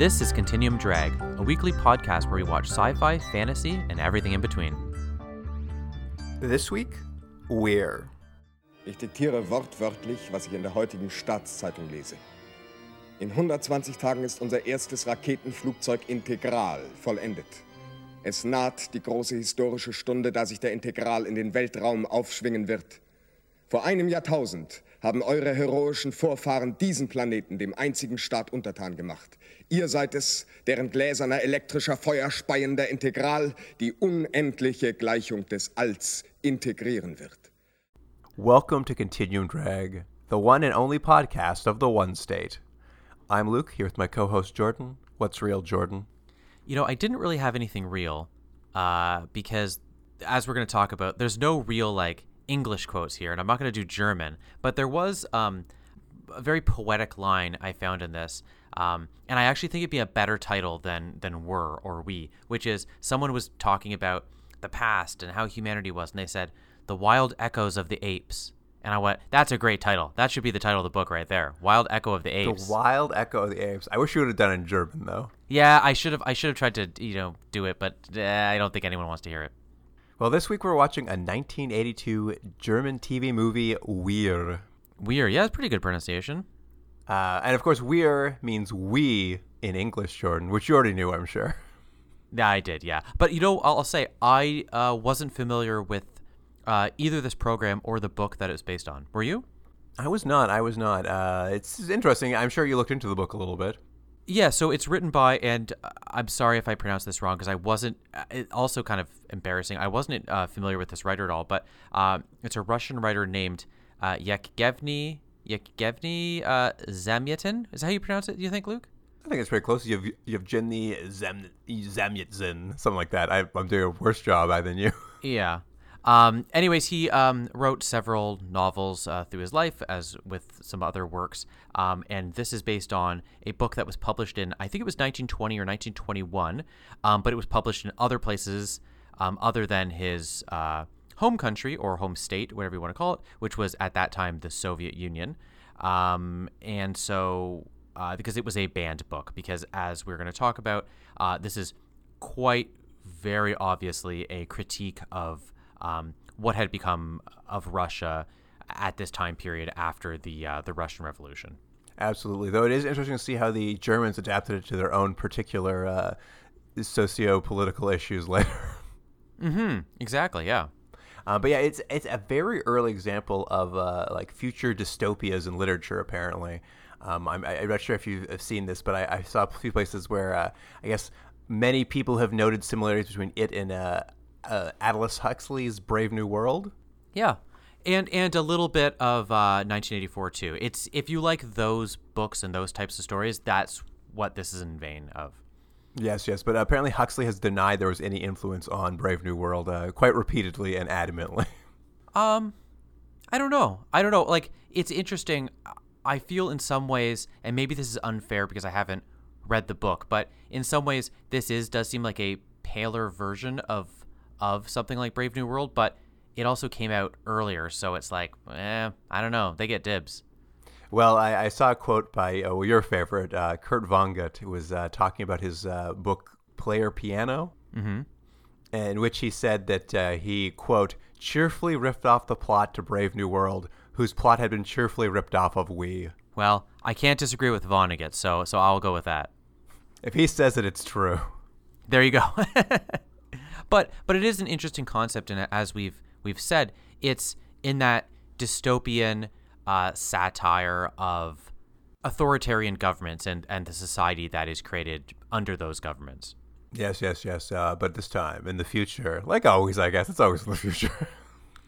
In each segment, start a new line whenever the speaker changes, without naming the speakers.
This is Continuum Drag, a weekly podcast where we watch sci fi, fantasy, and everything in between.
This week, we're.
Ich diktiere wortwörtlich, was ich in der heutigen Staatszeitung lese. In 120 Tagen ist unser erstes Raketenflugzeug Integral vollendet. Es naht die große historische Stunde, da sich der Integral in den Weltraum aufschwingen wird. Vor einem Jahrtausend haben eure heroischen Vorfahren diesen Planeten dem einzigen Staat untertan gemacht. Ihr seid es, deren gläserner elektrischer Feuerspeiender Integral die unendliche Gleichung des Alls integrieren wird.
Welcome to Continuum Drag, the one and only podcast of the One State. I'm Luke, here with my co host Jordan. What's real, Jordan?
You know, I didn't really have anything real uh, because, as we're going to talk about, there's no real, like, English quotes here, and I'm not going to do German, but there was um, a very poetic line I found in this. Um, and I actually think it'd be a better title than than were or we, which is someone was talking about the past and how humanity was, and they said the wild echoes of the apes. And I went, that's a great title. That should be the title of the book right there. Wild Echo of the Apes.
The Wild Echo of the Apes. I wish you would have done it in German though.
Yeah, I should have. I should have tried to, you know, do it, but uh, I don't think anyone wants to hear it.
Well, this week we're watching a 1982 German TV movie, Wir.
Weir, yeah, it's pretty good pronunciation.
Uh, and of course, Wir means we in English, Jordan, which you already knew, I'm sure.
Yeah, I did, yeah. But you know, I'll, I'll say I uh, wasn't familiar with uh, either this program or the book that it's based on. Were you?
I was not. I was not. Uh, it's interesting. I'm sure you looked into the book a little bit.
Yeah, so it's written by, and uh, I'm sorry if I pronounced this wrong because I wasn't. uh, It also kind of embarrassing. I wasn't uh, familiar with this writer at all, but um, it's a Russian writer named uh, Yevgeny Yevgeny uh, Zamyatin. Is that how you pronounce it? Do you think, Luke?
I think it's pretty close. You have Yevgeny Zam- Zamyatin, something like that. I, I'm doing a worse job I than you.
Yeah. Um, anyways, he um, wrote several novels uh, through his life, as with some other works. Um, and this is based on a book that was published in, I think it was 1920 or 1921, um, but it was published in other places um, other than his uh, home country or home state, whatever you want to call it, which was at that time the Soviet Union. Um, and so, uh, because it was a banned book, because as we're going to talk about, uh, this is quite very obviously a critique of um, what had become of Russia at this time period after the uh, the Russian Revolution.
Absolutely. Though it is interesting to see how the Germans adapted it to their own particular uh, socio political issues later.
Mm-hmm. Exactly. Yeah.
Uh, but yeah, it's it's a very early example of uh, like future dystopias in literature. Apparently, um, I'm, I'm not sure if you've seen this, but I, I saw a few places where uh, I guess many people have noted similarities between it and uh, Aldous Huxley's Brave New World.
Yeah. And and a little bit of uh, 1984 too. It's if you like those books and those types of stories, that's what this is in vein of.
Yes, yes, but apparently Huxley has denied there was any influence on Brave New World uh, quite repeatedly and adamantly.
Um, I don't know. I don't know. Like, it's interesting. I feel in some ways, and maybe this is unfair because I haven't read the book, but in some ways, this is does seem like a paler version of of something like Brave New World. But it also came out earlier, so it's like, eh, I don't know. They get dibs.
Well, I, I saw a quote by well, your favorite, uh, Kurt Vonnegut, who was uh, talking about his uh, book Player Piano,
Mm-hmm.
in which he said that uh, he, quote, cheerfully ripped off the plot to Brave New World, whose plot had been cheerfully ripped off of We.
Well, I can't disagree with Vonnegut, so so I'll go with that.
If he says it, it's true.
There you go. but but it is an interesting concept, and as we've we've said, it's in that dystopian uh, satire of authoritarian governments and and the society that is created under those governments.
Yes, yes, yes. Uh, but this time, in the future, like always, I guess, it's always in the future.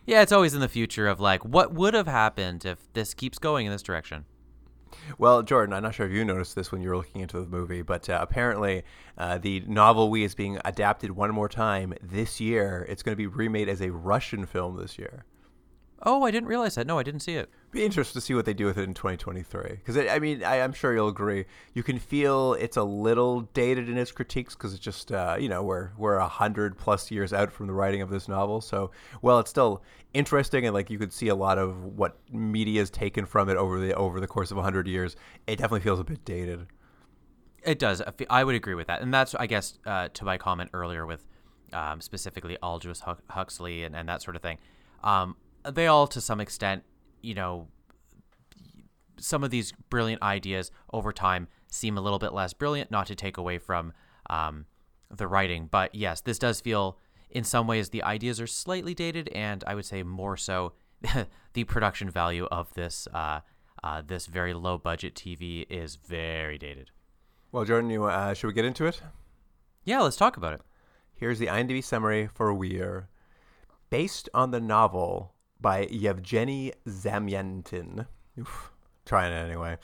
Yeah, it's always in the future of like what would have happened if this keeps going in this direction.
Well, Jordan, I'm not sure if you noticed this when you were looking into the movie, but uh, apparently uh, the novel We is being adapted one more time this year. It's going to be remade as a Russian film this year.
Oh, I didn't realize that. No, I didn't see it.
Be interested to see what they do with it in 2023. Because I mean, I, I'm sure you'll agree. You can feel it's a little dated in its critiques because it's just uh, you know we're we're a hundred plus years out from the writing of this novel. So well, it's still interesting and like you could see a lot of what media has taken from it over the over the course of a hundred years. It definitely feels a bit dated.
It does. I would agree with that, and that's I guess uh, to my comment earlier with um, specifically Aldous Huxley and, and that sort of thing. Um, they all, to some extent, you know, some of these brilliant ideas over time seem a little bit less brilliant. Not to take away from um, the writing, but yes, this does feel in some ways the ideas are slightly dated, and I would say more so the production value of this uh, uh, this very low budget TV is very dated.
Well, Jordan, you uh, should we get into it?
Yeah, let's talk about it.
Here's the IMDb summary for Wir. Based on the novel by Yevgeny Zamyatin. Oof, trying it anyway.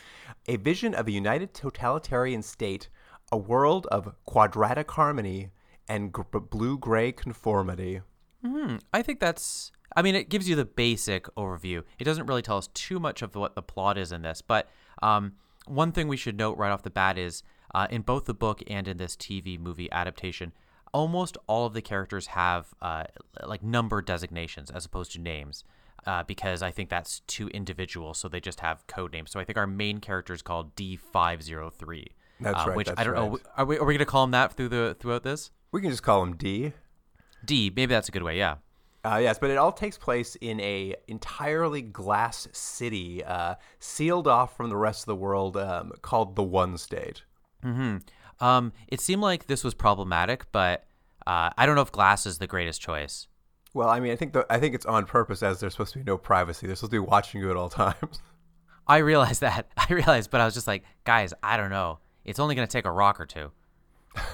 A vision of a united totalitarian state, a world of quadratic harmony and g- blue gray conformity.
Hmm, I think that's I mean, it gives you the basic overview. It doesn't really tell us too much of what the plot is in this, but um, one thing we should note right off the bat is uh, in both the book and in this TV movie adaptation, almost all of the characters have uh, like number designations as opposed to names. Uh, because I think that's too individual, so they just have code names. So I think our main character is called D five zero three.
That's uh, right.
Which
that's
I don't
right.
know. Are we are we going to call him that through the throughout this?
We can just call him D.
D. Maybe that's a good way. Yeah.
Uh, yes, but it all takes place in a entirely glass city, uh, sealed off from the rest of the world, um, called the One State.
Hmm. Um. It seemed like this was problematic, but uh, I don't know if glass is the greatest choice.
Well, I mean, I think the, I think it's on purpose, as there's supposed to be no privacy. They're supposed to be watching you at all times.
I realized that. I realized, but I was just like, guys, I don't know. It's only going to take a rock or two.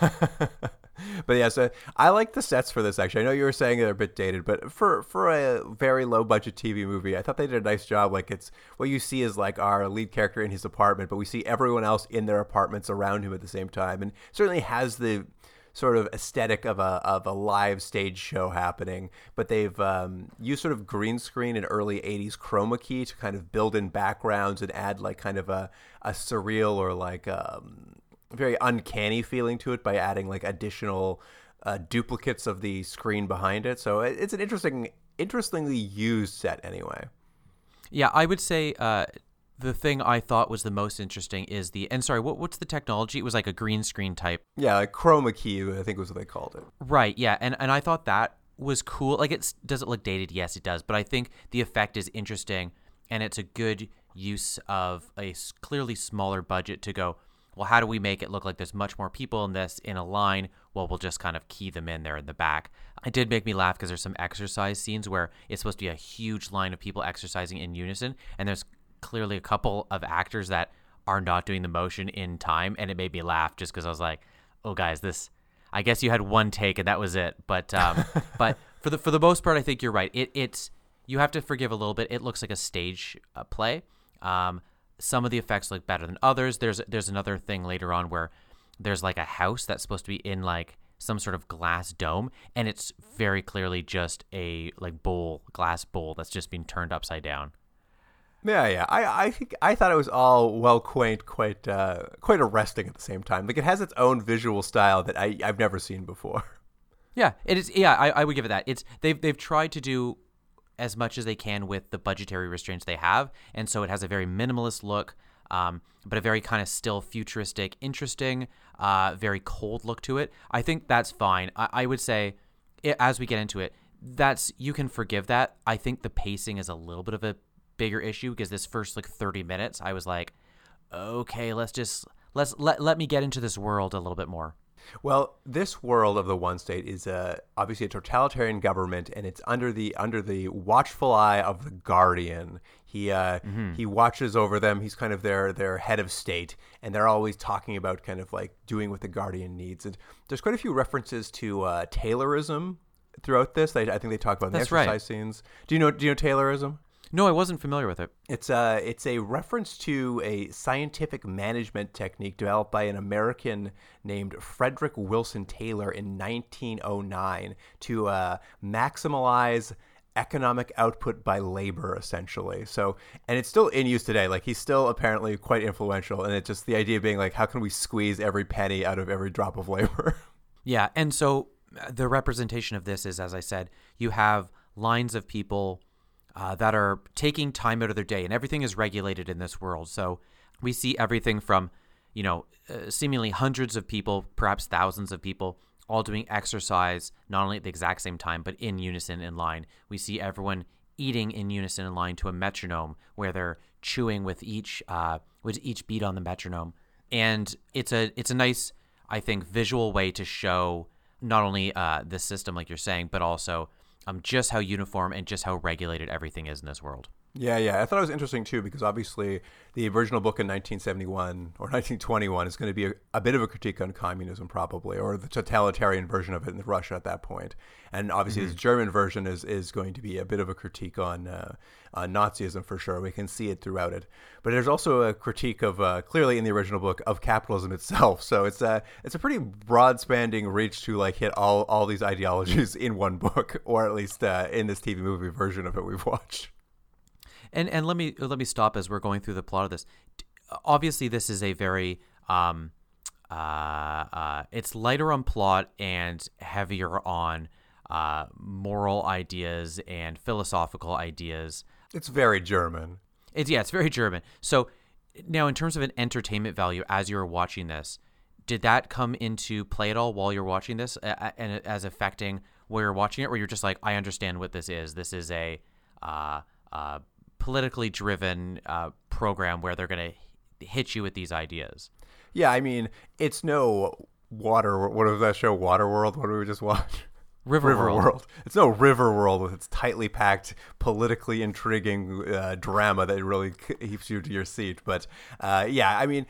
but yeah, so I like the sets for this. Actually, I know you were saying they're a bit dated, but for for a very low budget TV movie, I thought they did a nice job. Like it's what you see is like our lead character in his apartment, but we see everyone else in their apartments around him at the same time, and certainly has the sort of aesthetic of a of a live stage show happening. But they've um, used sort of green screen and early '80s chroma key to kind of build in backgrounds and add like kind of a a surreal or like um, very uncanny feeling to it by adding like additional uh, duplicates of the screen behind it. So it's an interesting, interestingly used set anyway.
Yeah, I would say uh, the thing I thought was the most interesting is the and sorry, what what's the technology? It was like a green screen type.
Yeah, like chroma key, I think was what they called it.
Right. Yeah, and and I thought that was cool. Like, it's does it look dated? Yes, it does. But I think the effect is interesting, and it's a good use of a clearly smaller budget to go well, how do we make it look like there's much more people in this in a line? Well, we'll just kind of key them in there in the back. It did make me laugh because there's some exercise scenes where it's supposed to be a huge line of people exercising in unison, and there's clearly a couple of actors that are not doing the motion in time, and it made me laugh just because I was like, "Oh, guys, this." I guess you had one take and that was it. But um, but for the for the most part, I think you're right. It it's you have to forgive a little bit. It looks like a stage uh, play. Um, some of the effects look better than others. There's there's another thing later on where there's like a house that's supposed to be in like some sort of glass dome and it's very clearly just a like bowl glass bowl that's just been turned upside down.
Yeah yeah. I i think i thought it was all well quaint quite uh quite arresting at the same time. Like it has its own visual style that i i've never seen before.
Yeah it is yeah i, I would give it that. It's they've they've tried to do as much as they can with the budgetary restraints they have. And so it has a very minimalist look, um, but a very kind of still futuristic, interesting, uh, very cold look to it. I think that's fine. I, I would say, it, as we get into it, that's you can forgive that. I think the pacing is a little bit of a bigger issue because this first like 30 minutes, I was like, okay, let's just let's let let me get into this world a little bit more.
Well, this world of the one state is uh, obviously a totalitarian government, and it's under the under the watchful eye of the Guardian. He uh, mm-hmm. he watches over them. He's kind of their their head of state, and they're always talking about kind of like doing what the Guardian needs. And there's quite a few references to uh, Taylorism throughout this. They, I think they talk about
That's
the exercise
right.
scenes. Do you know Do you know Taylorism?
No, I wasn't familiar with it.
It's a uh, it's a reference to a scientific management technique developed by an American named Frederick Wilson Taylor in 1909 to uh, maximize economic output by labor essentially. So and it's still in use today. Like he's still apparently quite influential and it's just the idea being like how can we squeeze every penny out of every drop of labor?
Yeah and so uh, the representation of this is as i said you have lines of people uh, that are taking time out of their day, and everything is regulated in this world. So we see everything from, you know, uh, seemingly hundreds of people, perhaps thousands of people, all doing exercise, not only at the exact same time, but in unison in line. We see everyone eating in unison in line to a metronome where they're chewing with each uh, with each beat on the metronome. And it's a it's a nice, I think, visual way to show not only uh, the system, like you're saying, but also um, just how uniform and just how regulated everything is in this world.
Yeah, yeah. I thought it was interesting too because obviously the original book in 1971 or 1921 is going to be a, a, bit of a critique on communism, probably, or the totalitarian version of it in Russia at that point. And obviously, mm-hmm. this German version is, is going to be a bit of a critique on, uh, on Nazism for sure. We can see it throughout it. But there's also a critique of, uh, clearly in the original book, of capitalism itself. So it's a, it's a pretty broad spanning reach to like hit all, all these ideologies in one book, or at least uh, in this TV movie version of it we've watched.
And and let me let me stop as we're going through the plot of this. Obviously, this is a very um, uh, uh, it's lighter on plot and heavier on uh, moral ideas and philosophical ideas.
It's very German.
It's yeah, it's very German. So now, in terms of an entertainment value, as you were watching this, did that come into play at all while you're watching this, and as affecting where you're watching it, where you're just like, I understand what this is. This is a uh, uh, politically driven uh, program where they're going to hit you with these ideas.
Yeah, I mean, it's no water. What was that show? Waterworld. What did we just watch?
River, River World. World.
It's no River World with its tightly packed, politically intriguing uh, drama that really keeps you to your seat. But uh, yeah, I mean,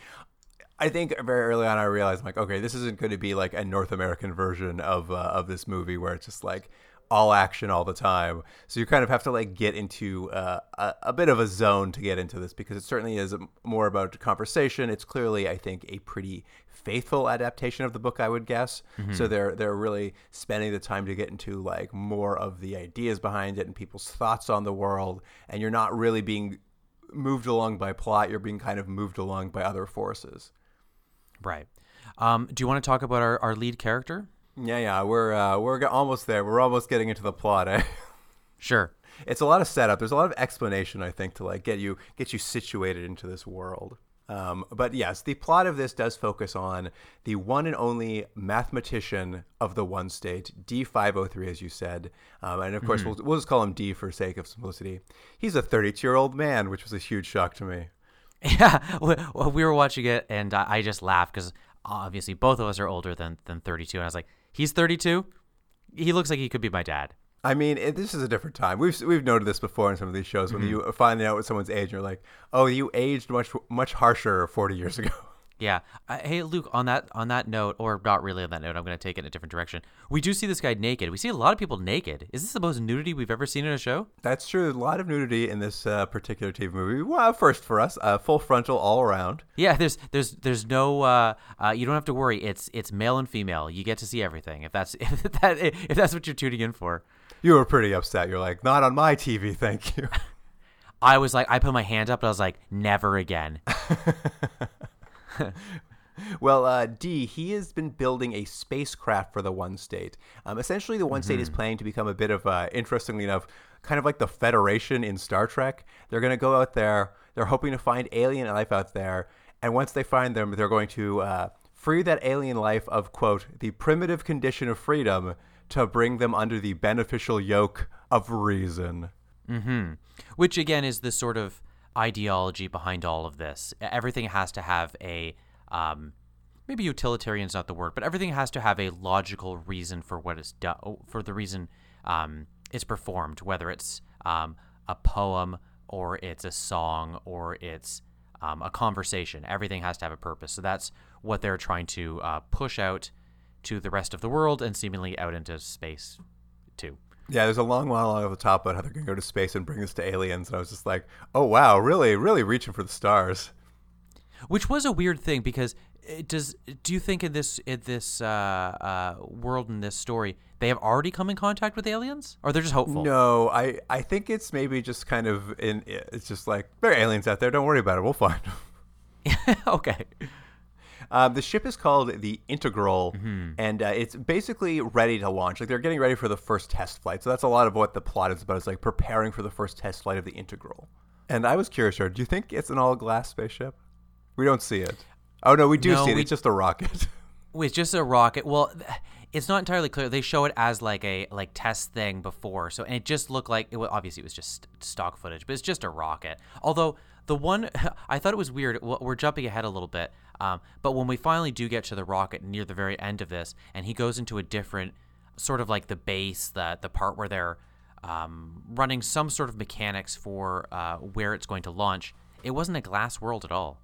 I think very early on I realized like, okay, this isn't going to be like a North American version of uh, of this movie where it's just like, all action all the time. So you kind of have to like get into uh, a, a, bit of a zone to get into this because it certainly is more about conversation. It's clearly, I think, a pretty faithful adaptation of the book, I would guess. Mm-hmm. So they're they're really spending the time to get into like more of the ideas behind it and people's thoughts on the world, and you're not really being moved along by plot. You're being kind of moved along by other forces.
Right. Um, do you want to talk about our, our lead character?
Yeah, yeah, we're uh, we're almost there. We're almost getting into the plot, eh?
Sure.
It's a lot of setup. There's a lot of explanation, I think, to like get you get you situated into this world. Um, but yes, the plot of this does focus on the one and only mathematician of the one state, D503, as you said. Um, and of course, mm-hmm. we'll, we'll just call him D for sake of simplicity. He's a 32 year old man, which was a huge shock to me.
Yeah, we were watching it, and I just laughed because obviously both of us are older than, than 32. And I was like, He's 32. He looks like he could be my dad.
I mean, it, this is a different time. We've we've noted this before in some of these shows when mm-hmm. you find out what someone's age, and you're like, "Oh, you aged much much harsher 40 years ago."
Yeah. Uh, hey, Luke. On that on that note, or not really on that note, I'm going to take it in a different direction. We do see this guy naked. We see a lot of people naked. Is this the most nudity we've ever seen in a show?
That's true. A lot of nudity in this uh, particular TV movie. Well, first for us, uh, full frontal all around.
Yeah. There's there's there's no. Uh, uh, you don't have to worry. It's it's male and female. You get to see everything. If that's if that if that's what you're tuning in for.
You were pretty upset. You're like, not on my TV, thank you.
I was like, I put my hand up, and I was like, never again.
well, uh, D, he has been building a spacecraft for the One State. Um, essentially, the One mm-hmm. State is mm-hmm. planning to become a bit of, uh, interestingly enough, kind of like the Federation in Star Trek. They're going to go out there. They're hoping to find alien life out there, and once they find them, they're going to uh, free that alien life of quote the primitive condition of freedom to bring them under the beneficial yoke of reason.
Mm-hmm. Which again is the sort of ideology behind all of this. Everything has to have a um, maybe utilitarian is not the word, but everything has to have a logical reason for what it's done, for the reason um, it's performed, whether it's um, a poem or it's a song or it's um, a conversation. Everything has to have a purpose. So that's what they're trying to uh, push out to the rest of the world and seemingly out into space too.
Yeah, there's a long monologue at the top about how they're going to go to space and bring this to aliens, and I was just like, "Oh wow, really, really reaching for the stars."
which was a weird thing because does do you think in this in this uh, uh, world in this story they have already come in contact with aliens? Or they're just hopeful?
No i i think it's maybe just kind of in it's just like there are aliens out there don't worry about it we'll find
them okay
um, the ship is called the Integral, mm-hmm. and uh, it's basically ready to launch. Like they're getting ready for the first test flight. So that's a lot of what the plot is about. It's like preparing for the first test flight of the Integral. And I was curious, do you think it's an all glass spaceship? We don't see it. Oh no, we do
No,
see it.
we-
It's just a rocket.
It's just a rocket. Well, th- it's not entirely clear. They show it as like a like test thing before, so and it just looked like it. wa- Obviously, it was just stock footage, but it's just a rocket. Although the one I thought it was weird. We're jumping ahead a little bit, um, but when we finally do get to the rocket near the very end of this, and he goes into a different sort of like the base, the the part where they're um, running some sort of mechanics for uh, where it's going to launch. It wasn't a glass world at all.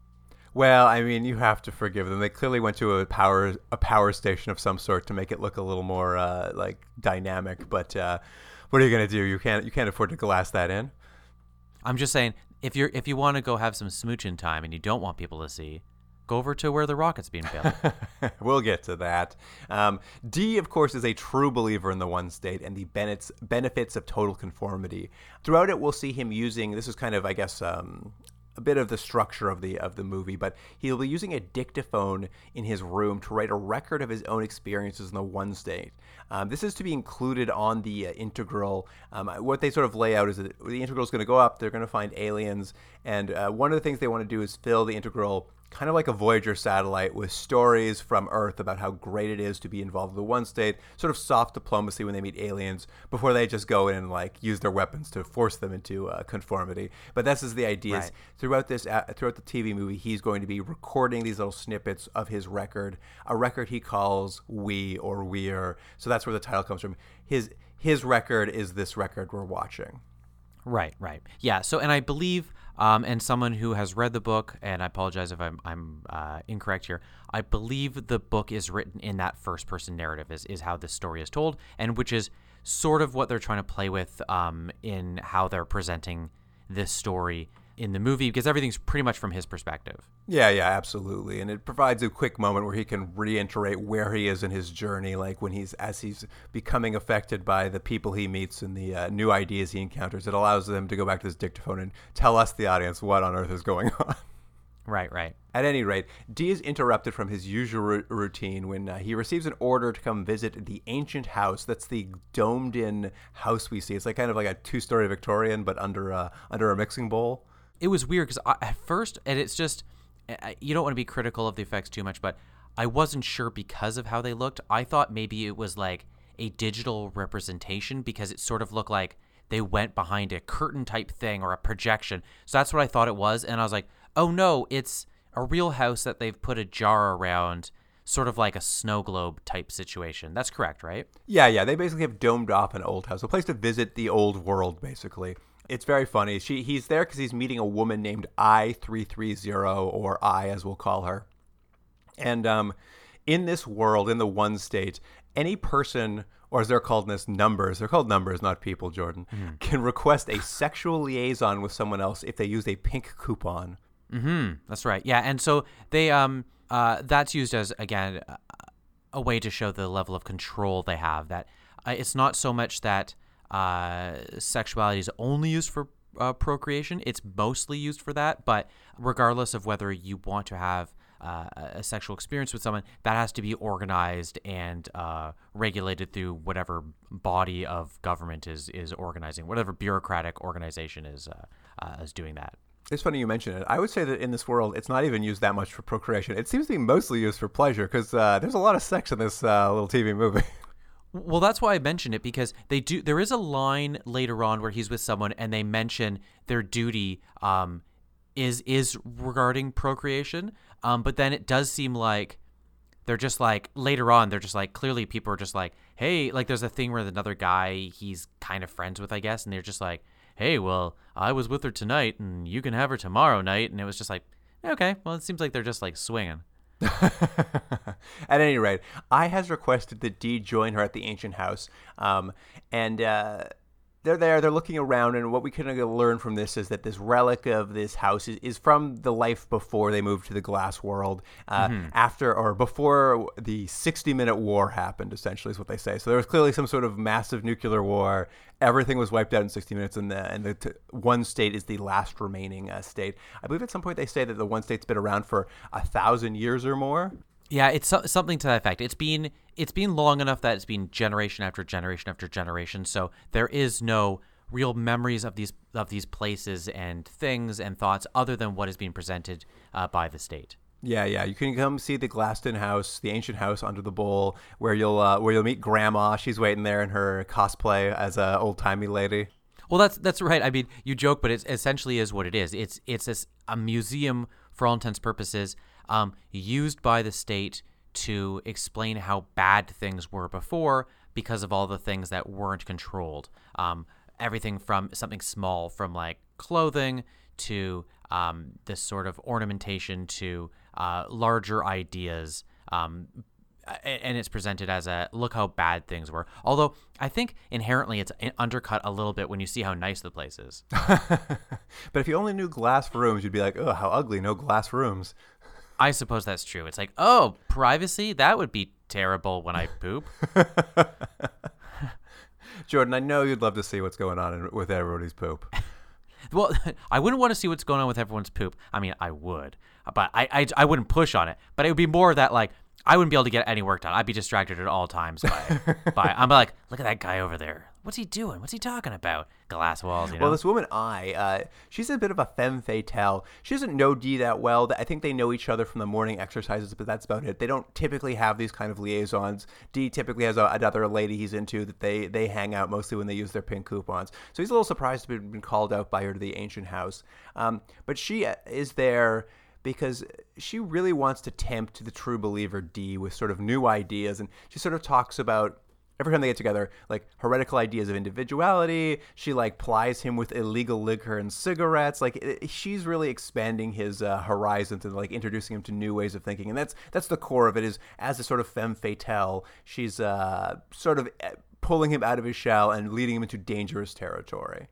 Well, I mean, you have to forgive them. They clearly went to a power a power station of some sort to make it look a little more uh, like dynamic. But uh, what are you going to do? You can't you can't afford to glass that in.
I'm just saying, if you're if you want to go have some smooching time and you don't want people to see, go over to where the rocket's being built.
we'll get to that. Um, D, of course, is a true believer in the one state and the benefits benefits of total conformity. Throughout it, we'll see him using this is kind of, I guess, um, a bit of the structure of the of the movie, but he'll be using a dictaphone in his room to write a record of his own experiences in the one state. Um, this is to be included on the uh, integral. Um, what they sort of lay out is that the integral is going to go up. They're going to find aliens, and uh, one of the things they want to do is fill the integral kind of like a Voyager satellite with stories from Earth about how great it is to be involved with the one state, sort of soft diplomacy when they meet aliens before they just go in and like use their weapons to force them into uh, conformity. But this is the idea.
Right.
Throughout this, uh, throughout the TV movie, he's going to be recording these little snippets of his record, a record he calls "We" or "We're." So that's where the title comes from. His his record is this record we're watching.
right, right. Yeah. So, and I believe, um, and someone who has read the book, and I apologize if I'm I'm uh, incorrect here. I believe the book is written in that first person narrative is is how this story is told, and which is sort of what they're trying to play with um, in how they're presenting this story in the movie because everything's pretty much from his perspective.
Yeah, yeah, absolutely. And it provides a quick moment where he can reiterate where he is in his journey, like when he's as he's becoming affected by the people he meets and the uh, new ideas he encounters. It allows them to go back to this dictaphone and tell us, the audience, what on earth is going on.
Right, right.
At any rate, D is interrupted from his usual ru- routine when uh, he receives an order to come visit the ancient house. That's the domed-in house we see. It's like kind of like a two-story Victorian, but under uh, under a mixing bowl.
It was weird because at first, and it's just you don't want to be critical of the effects too much, but I wasn't sure because of how they looked. I thought maybe it was like a digital representation because it sort of looked like they went behind a curtain type thing or a projection. So that's what I thought it was, and I was like, oh no, it's a real house that they've put a jar around, sort of like a snow globe type situation. That's correct, right?
Yeah, yeah. They basically have domed off an old house, a place to visit the old world, basically. It's very funny. She he's there because he's meeting a woman named I three three zero or I as we'll call her. And um, in this world, in the one state, any person, or as they're called in this, numbers, they're called numbers, not people, Jordan, can request a sexual liaison with someone else if they use a pink coupon.
Mm-hmm. That's right. Yeah, and so they um uh that's used as again a- a way to show the level of control they have. That uh, it's not so much that uh, sexuality is only used for uh, procreation; it's mostly used for that. But regardless of whether you want to have uh, a sexual experience with someone, that has to be organized and uh, regulated through whatever body of government is is organizing, whatever bureaucratic organization is uh, uh, is doing that.
It's funny you mention it. I would say that in this world, it's not even used that much for procreation. It seems to be mostly used for pleasure because uh, there's a lot of sex in this little TV movie.
Well, that's why I mentioned it because they do. There is a line later on where he's with someone and they mention their duty um, is is regarding procreation. Um, but then it does seem like they're just like later on they're just like clearly people are just like hey like there's a thing where another guy he's kind of friends with I guess and they're just like hey well I was with her tonight and you can have her tomorrow night and it was just like okay well it seems like they're just like swinging.
at any rate, I has requested that D join her at the ancient house, um, and uh, they're there. They're looking around, and what we can learn from this is that this relic of this house is, is from the life before they moved to the glass world, uh, after or before the sixty-minute war happened. Essentially, is what they say. So there was clearly some sort of massive nuclear war. Everything was wiped out in sixty minutes, and the and the t- one state is the last remaining uh, state. I believe at some point they say that the one state's been around for a thousand years or more.
Yeah, it's so- something to that effect. It's been it's been long enough that it's been generation after generation after generation. So there is no real memories of these of these places and things and thoughts other than what is being presented uh, by the state.
Yeah, yeah. You can come see the Glaston house, the ancient house under the bowl, where you'll uh, where you'll meet Grandma. She's waiting there in her cosplay as a old timey lady.
Well, that's that's right. I mean, you joke, but it essentially is what it is. It's it's a, a museum for all intents purposes, um, used by the state to explain how bad things were before because of all the things that weren't controlled. Um, everything from something small, from like clothing to um, this sort of ornamentation to uh, larger ideas. Um, and it's presented as a look how bad things were. Although I think inherently it's undercut a little bit when you see how nice the place is.
but if you only knew glass rooms, you'd be like, oh, how ugly, no glass rooms.
I suppose that's true. It's like, oh, privacy? That would be terrible when I poop.
Jordan, I know you'd love to see what's going on in, with everybody's poop.
well, I wouldn't want to see what's going on with everyone's poop. I mean, I would, uh, but I, I, I wouldn't push on it. But it would be more of that like I wouldn't be able to get any work done. I'd be distracted at all times by, by I'm like, look at that guy over there. What's he doing? What's he talking about? Glass walls, you know.
Well, this woman I, uh, she's a bit of a femme fatale. She doesn't know D that well. I think they know each other from the morning exercises, but that's about it. They don't typically have these kind of liaisons. D typically has a, another lady he's into that they they hang out mostly when they use their pink coupons. So he's a little surprised to be been called out by her to the ancient house. Um, but she uh, is there because she really wants to tempt the true believer D with sort of new ideas, and she sort of talks about every time they get together, like heretical ideas of individuality. She like plies him with illegal liquor and cigarettes. Like it, she's really expanding his uh, horizons and like introducing him to new ways of thinking. And that's that's the core of it. Is as a sort of femme fatale, she's uh, sort of eh, pulling him out of his shell and leading him into dangerous territory.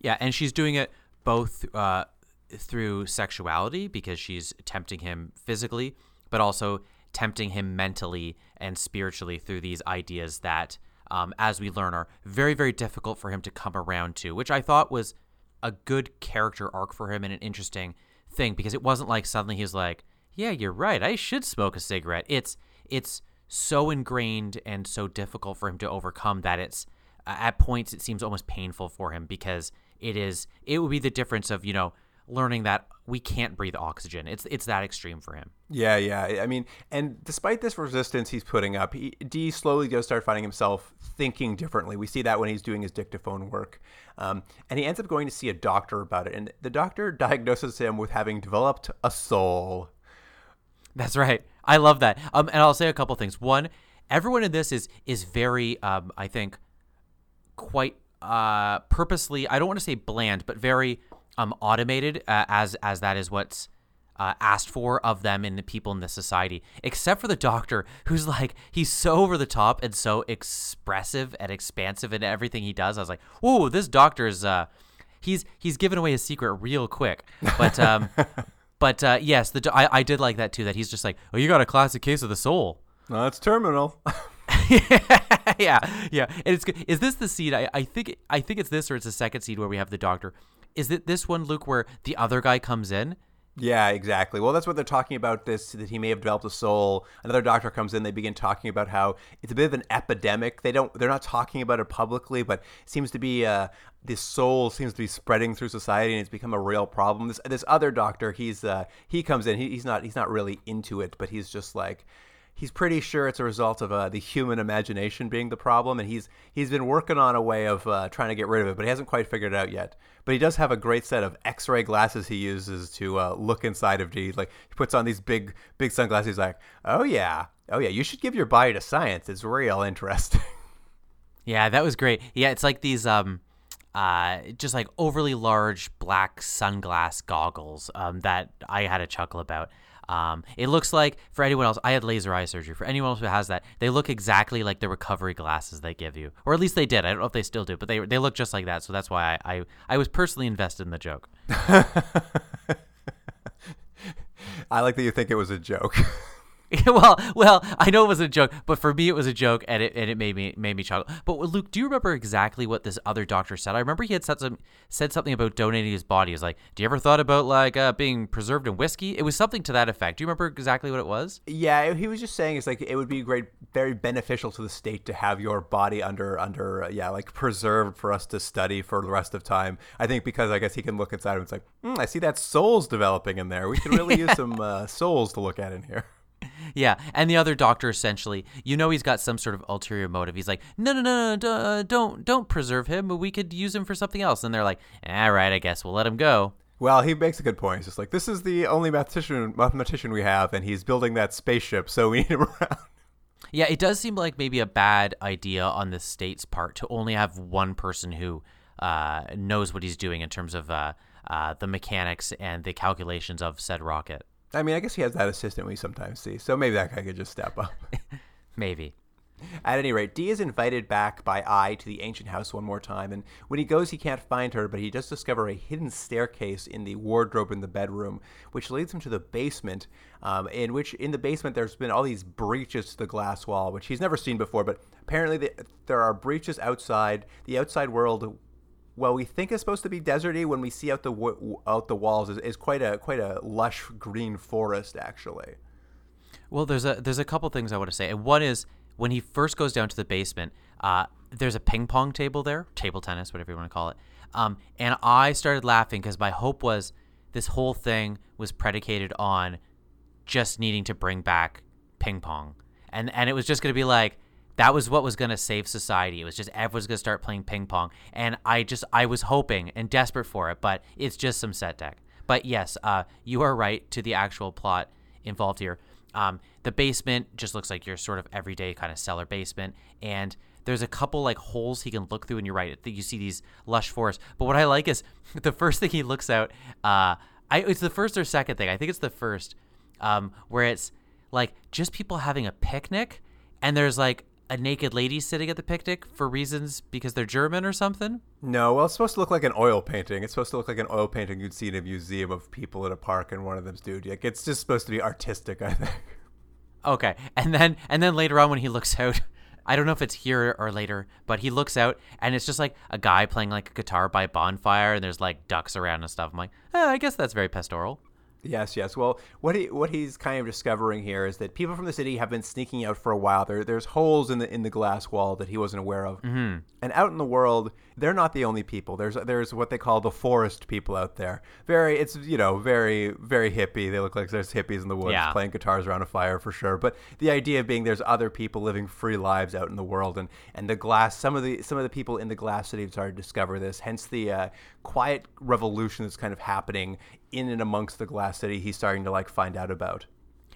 Yeah, and she's doing it both uh, through sexuality because she's tempting him physically, but also tempting him mentally and spiritually through these ideas that, um, as we learn, are very, very difficult for him to come around to, which I thought was a good character arc for him and an interesting thing because it wasn't like suddenly he's like, yeah, you're right, I should smoke a cigarette. It's it's so ingrained and so difficult for him to overcome that it's at points it seems almost painful for him because it is it would be the difference of you know learning that we can't breathe oxygen. It's it's that extreme for him.
Yeah, yeah. I mean, and despite this resistance he's putting up, he, D slowly does start finding himself thinking differently. We see that when he's doing his dictaphone work, um, and he ends up going to see a doctor about it. And the doctor diagnoses him with having developed a soul.
That's right. I love that. Um, and I'll say a couple things. One, everyone in this is is very, um, I think, quite uh, purposely. I don't want to say bland, but very um, automated uh, as as that is what's uh, asked for of them and the people in the society, except for the doctor, who's like he's so over the top and so expressive and expansive in everything he does. I was like, whoa, this doctor is uh, he's he's given away his secret real quick. But um, but uh, yes, the I, I did like that too. That he's just like, oh, you got a classic case of the soul.
No, it's terminal.
yeah, yeah. And it's is this the seed? I, I think I think it's this or it's the second seed where we have the doctor is it this one, Luke, where the other guy comes in?
Yeah, exactly. Well, that's what they're talking about. This that he may have developed a soul. Another doctor comes in. They begin talking about how it's a bit of an epidemic. They don't. They're not talking about it publicly, but it seems to be uh, this soul seems to be spreading through society, and it's become a real problem. This this other doctor, he's uh, he comes in. He, he's not he's not really into it, but he's just like he's pretty sure it's a result of uh, the human imagination being the problem, and he's he's been working on a way of uh, trying to get rid of it, but he hasn't quite figured it out yet. But he does have a great set of X-ray glasses he uses to uh, look inside of D. Like he puts on these big big sunglasses. He's like, "Oh yeah, oh yeah, you should give your body to science. It's real interesting."
Yeah, that was great. Yeah, it's like these um uh, just like overly large black sunglass goggles um, that I had a chuckle about. Um, it looks like for anyone else, I had laser eye surgery. For anyone else who has that, they look exactly like the recovery glasses they give you, or at least they did. I don't know if they still do, but they they look just like that. So that's why I I, I was personally invested in the joke.
I like that you think it was a joke.
well, well, I know it was a joke, but for me it was a joke, and it and it made me made me chuckle. But Luke, do you remember exactly what this other doctor said? I remember he had said some said something about donating his body. He was like, "Do you ever thought about like uh, being preserved in whiskey?" It was something to that effect. Do you remember exactly what it was?
Yeah, he was just saying it's like it would be great, very beneficial to the state to have your body under under uh, yeah, like preserved for us to study for the rest of time. I think because I guess he can look inside and it's like, mm, I see that souls developing in there. We could really use some uh, souls to look at in here.
Yeah, and the other doctor essentially, you know, he's got some sort of ulterior motive. He's like, no, no, no, no, uh, don't, don't preserve him. We could use him for something else. And they're like, all right, I guess we'll let him go.
Well, he makes a good point. He's just like, this is the only mathematician mathematician we have, and he's building that spaceship, so we need him around.
Yeah, it does seem like maybe a bad idea on the state's part to only have one person who uh, knows what he's doing in terms of uh, uh, the mechanics and the calculations of said rocket.
I mean, I guess he has that assistant we sometimes see, so maybe that guy could just step up.
maybe.
At any rate, D is invited back by I to the ancient house one more time, and when he goes, he can't find her, but he does discover a hidden staircase in the wardrobe in the bedroom, which leads him to the basement. Um, in which, in the basement, there's been all these breaches to the glass wall, which he's never seen before. But apparently, the, there are breaches outside. The outside world well, we think is supposed to be deserty when we see out the out the walls is, is quite a quite a lush green forest actually.
Well, there's a there's a couple things I want to say. And one is when he first goes down to the basement, uh, there's a ping pong table there, table tennis, whatever you want to call it. Um, and I started laughing because my hope was this whole thing was predicated on just needing to bring back ping pong, and and it was just going to be like that was what was going to save society. It was just everyone's going to start playing ping pong. And I just, I was hoping and desperate for it, but it's just some set deck. But yes, uh, you are right to the actual plot involved here. Um, the basement just looks like your sort of everyday kind of cellar basement. And there's a couple like holes he can look through, and you're right. You see these lush forests. But what I like is the first thing he looks out. Uh, I, it's the first or second thing. I think it's the first, um, where it's like just people having a picnic, and there's like a naked lady sitting at the picnic for reasons because they're German or something?
No, well, it's supposed to look like an oil painting. It's supposed to look like an oil painting you'd see in a museum of people at a park, and one of them's dude. Like, it's just supposed to be artistic, I think.
Okay, and then and then later on when he looks out, I don't know if it's here or later, but he looks out and it's just like a guy playing like a guitar by a bonfire, and there's like ducks around and stuff. I'm like, eh, I guess that's very pastoral.
Yes, yes. Well, what he what he's kind of discovering here is that people from the city have been sneaking out for a while. There there's holes in the in the glass wall that he wasn't aware of.
Mm-hmm.
And out in the world, they're not the only people. There's there's what they call the forest people out there. Very it's you know very very hippie. They look like there's hippies in the woods yeah. playing guitars around a fire for sure. But the idea being there's other people living free lives out in the world, and and the glass some of the some of the people in the glass city have started to discover this. Hence the uh, quiet revolution that's kind of happening in and amongst the glass city. He's starting to like find out about.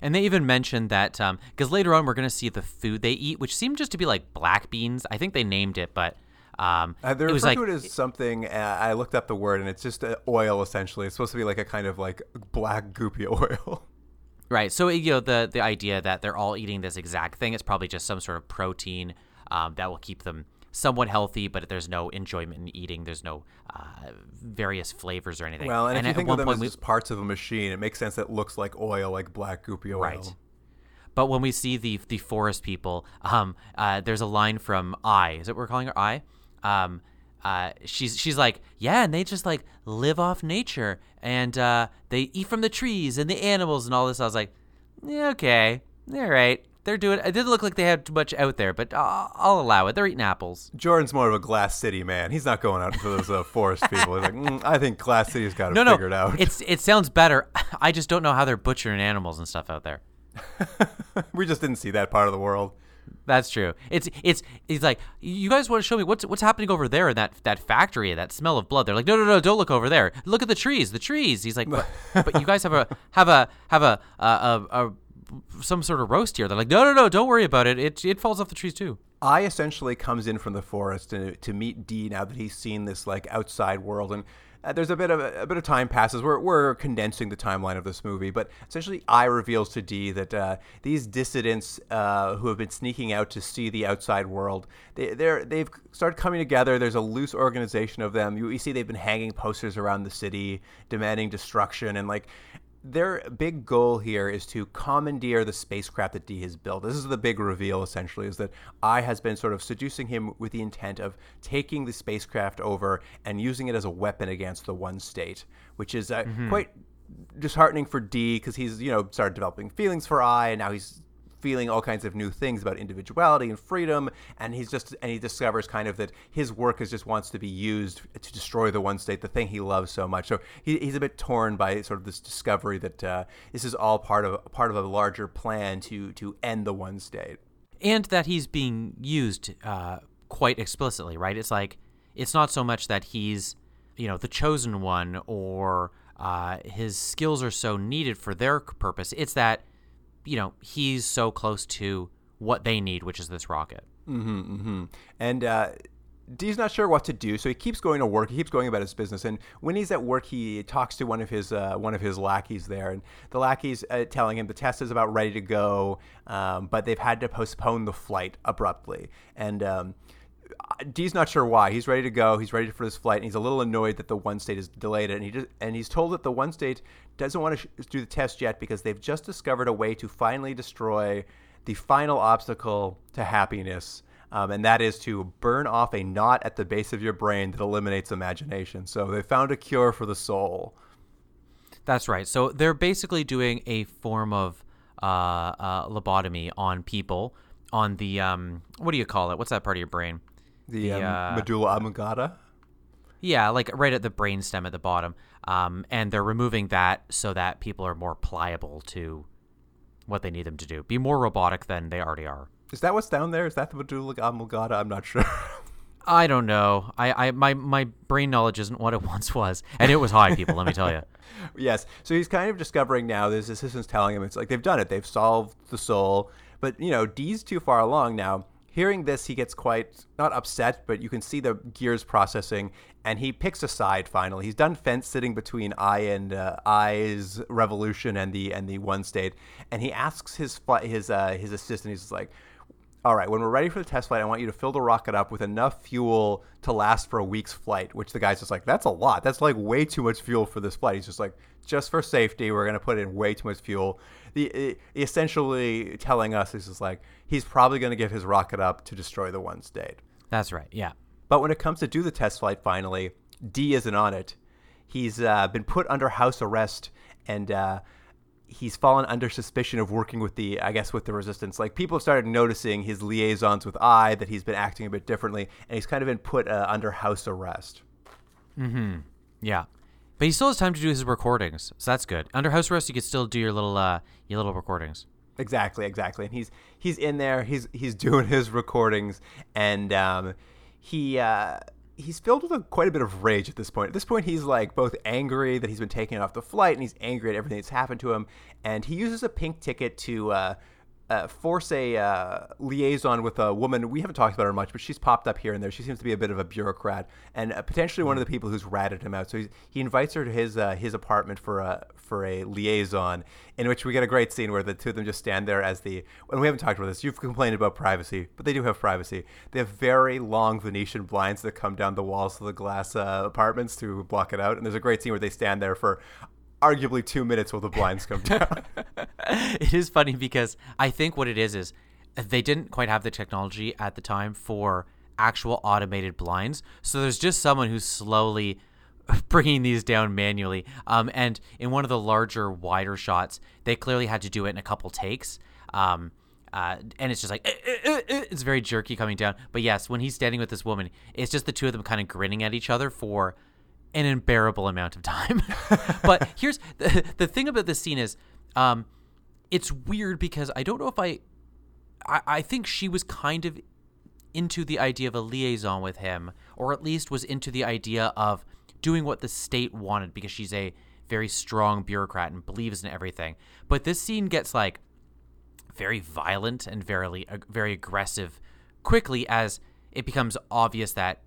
And they even mentioned that because um, later on we're going to see the food they eat, which seemed just to be like black beans. I think they named it, but um,
uh, they refer like, to it as something. Uh, I looked up the word, and it's just uh, oil. Essentially, it's supposed to be like a kind of like black goopy oil.
Right. So you know the the idea that they're all eating this exact thing. It's probably just some sort of protein um, that will keep them somewhat healthy, but there's no enjoyment in eating. There's no uh, various flavors or anything.
Well, and, and if you think of them as we, just parts of a machine, it makes sense that it looks like oil, like black goopy oil.
Right. But when we see the the forest people, um, uh, there's a line from I. Is it we're calling her I? um, uh, she's she's like, yeah, and they just like live off nature and uh, they eat from the trees and the animals and all this. I was like, yeah, okay, all right. They're doing. It didn't look like they had too much out there, but I'll, I'll allow it. They're eating apples.
Jordan's more of a Glass City man. He's not going out to those uh, forest people. He's like, mm, I think Glass City's got it no, figured
no,
out.
It's it sounds better. I just don't know how they're butchering animals and stuff out there.
we just didn't see that part of the world.
That's true. It's it's he's like, you guys want to show me what's what's happening over there in that that factory, that smell of blood. They're like, no, no, no, don't look over there. Look at the trees, the trees. He's like, but, but you guys have a have a have a a, a, a some sort of roast here. They're like, no, no, no, don't worry about it. It it falls off the trees too.
I essentially comes in from the forest to to meet D now that he's seen this like outside world and uh, there's a bit of a, a, bit of time passes. We're, we're condensing the timeline of this movie, but essentially, I reveals to D that uh, these dissidents uh, who have been sneaking out to see the outside world, they, they're they've started coming together. There's a loose organization of them. You, you see, they've been hanging posters around the city demanding destruction, and like their big goal here is to commandeer the spacecraft that D has built. This is the big reveal, essentially, is that I has been sort of seducing him with the intent of taking the spacecraft over and using it as a weapon against the one state, which is uh, mm-hmm. quite disheartening for D because he's you know started developing feelings for I, and now he's feeling all kinds of new things about individuality and freedom and he's just and he discovers kind of that his work is just wants to be used to destroy the one state the thing he loves so much. So he, he's a bit torn by sort of this discovery that uh, this is all part of part of a larger plan to to end the one state.
And that he's being used uh, quite explicitly right? It's like it's not so much that he's you know the chosen one or uh, his skills are so needed for their purpose. It's that you know, he's so close to what they need, which is this rocket.
Mm-hmm, mm-hmm. And uh, D's not sure what to do, so he keeps going to work. He keeps going about his business, and when he's at work, he talks to one of his uh, one of his lackeys there, and the lackey's uh, telling him the test is about ready to go, um, but they've had to postpone the flight abruptly, and. Um, D's not sure why. He's ready to go. He's ready for this flight, and he's a little annoyed that the one state is delayed. And he just, and he's told that the one state doesn't want to sh- do the test yet because they've just discovered a way to finally destroy the final obstacle to happiness, um, and that is to burn off a knot at the base of your brain that eliminates imagination. So they found a cure for the soul.
That's right. So they're basically doing a form of uh, uh, lobotomy on people on the um, what do you call it? What's that part of your brain?
The, the um, uh, medulla oblongata.
Yeah, like right at the brain stem at the bottom. Um, and they're removing that so that people are more pliable to what they need them to do. Be more robotic than they already are.
Is that what's down there? Is that the medulla oblongata? I'm not sure.
I don't know. I, I my my brain knowledge isn't what it once was, and it was high, people. let me tell you.
Yes. So he's kind of discovering now. His assistant's telling him it's like they've done it. They've solved the soul, but you know, D's too far along now hearing this, he gets quite not upset, but you can see the gears processing, and he picks a side. Finally, he's done fence sitting between I and uh, I's revolution and the and the one state, and he asks his his uh, his assistant. He's like, "All right, when we're ready for the test flight, I want you to fill the rocket up with enough fuel to last for a week's flight." Which the guy's just like, "That's a lot. That's like way too much fuel for this flight." He's just like, "Just for safety, we're gonna put in way too much fuel." the essentially telling us is just like he's probably going to give his rocket up to destroy the one state.
That's right. Yeah.
But when it comes to do the test flight, finally, D isn't on it. He's uh, been put under house arrest and. Uh, he's fallen under suspicion of working with the I guess with the resistance. Like people have started noticing his liaisons with I that he's been acting a bit differently, and he's kind of been put uh, under house arrest.
Hmm. Yeah. But he still has time to do his recordings, so that's good. Under house arrest, you could still do your little uh, your little recordings.
Exactly, exactly. And he's he's in there. He's he's doing his recordings, and um, he uh, he's filled with a, quite a bit of rage at this point. At this point, he's like both angry that he's been taken off the flight, and he's angry at everything that's happened to him. And he uses a pink ticket to uh, uh, force a uh, liaison with a woman. We haven't talked about her much, but she's popped up here and there. She seems to be a bit of a bureaucrat and uh, potentially one of the people who's ratted him out. So he invites her to his uh, his apartment for a for a liaison, in which we get a great scene where the two of them just stand there as the. And we haven't talked about this. You've complained about privacy, but they do have privacy. They have very long Venetian blinds that come down the walls of the glass uh, apartments to block it out. And there's a great scene where they stand there for arguably two minutes while the blinds come down.
it is funny because I think what it is is they didn't quite have the technology at the time for actual automated blinds. So there's just someone who's slowly bringing these down manually. Um, and in one of the larger, wider shots, they clearly had to do it in a couple takes. Um, uh, and it's just like uh, uh, it's very jerky coming down. But yes, when he's standing with this woman, it's just the two of them kind of grinning at each other for an unbearable amount of time. but here's the, the thing about this scene is um, it's weird because I don't know if I, I, I think she was kind of into the idea of a liaison with him, or at least was into the idea of doing what the state wanted because she's a very strong bureaucrat and believes in everything. But this scene gets like very violent and very very aggressive quickly as it becomes obvious that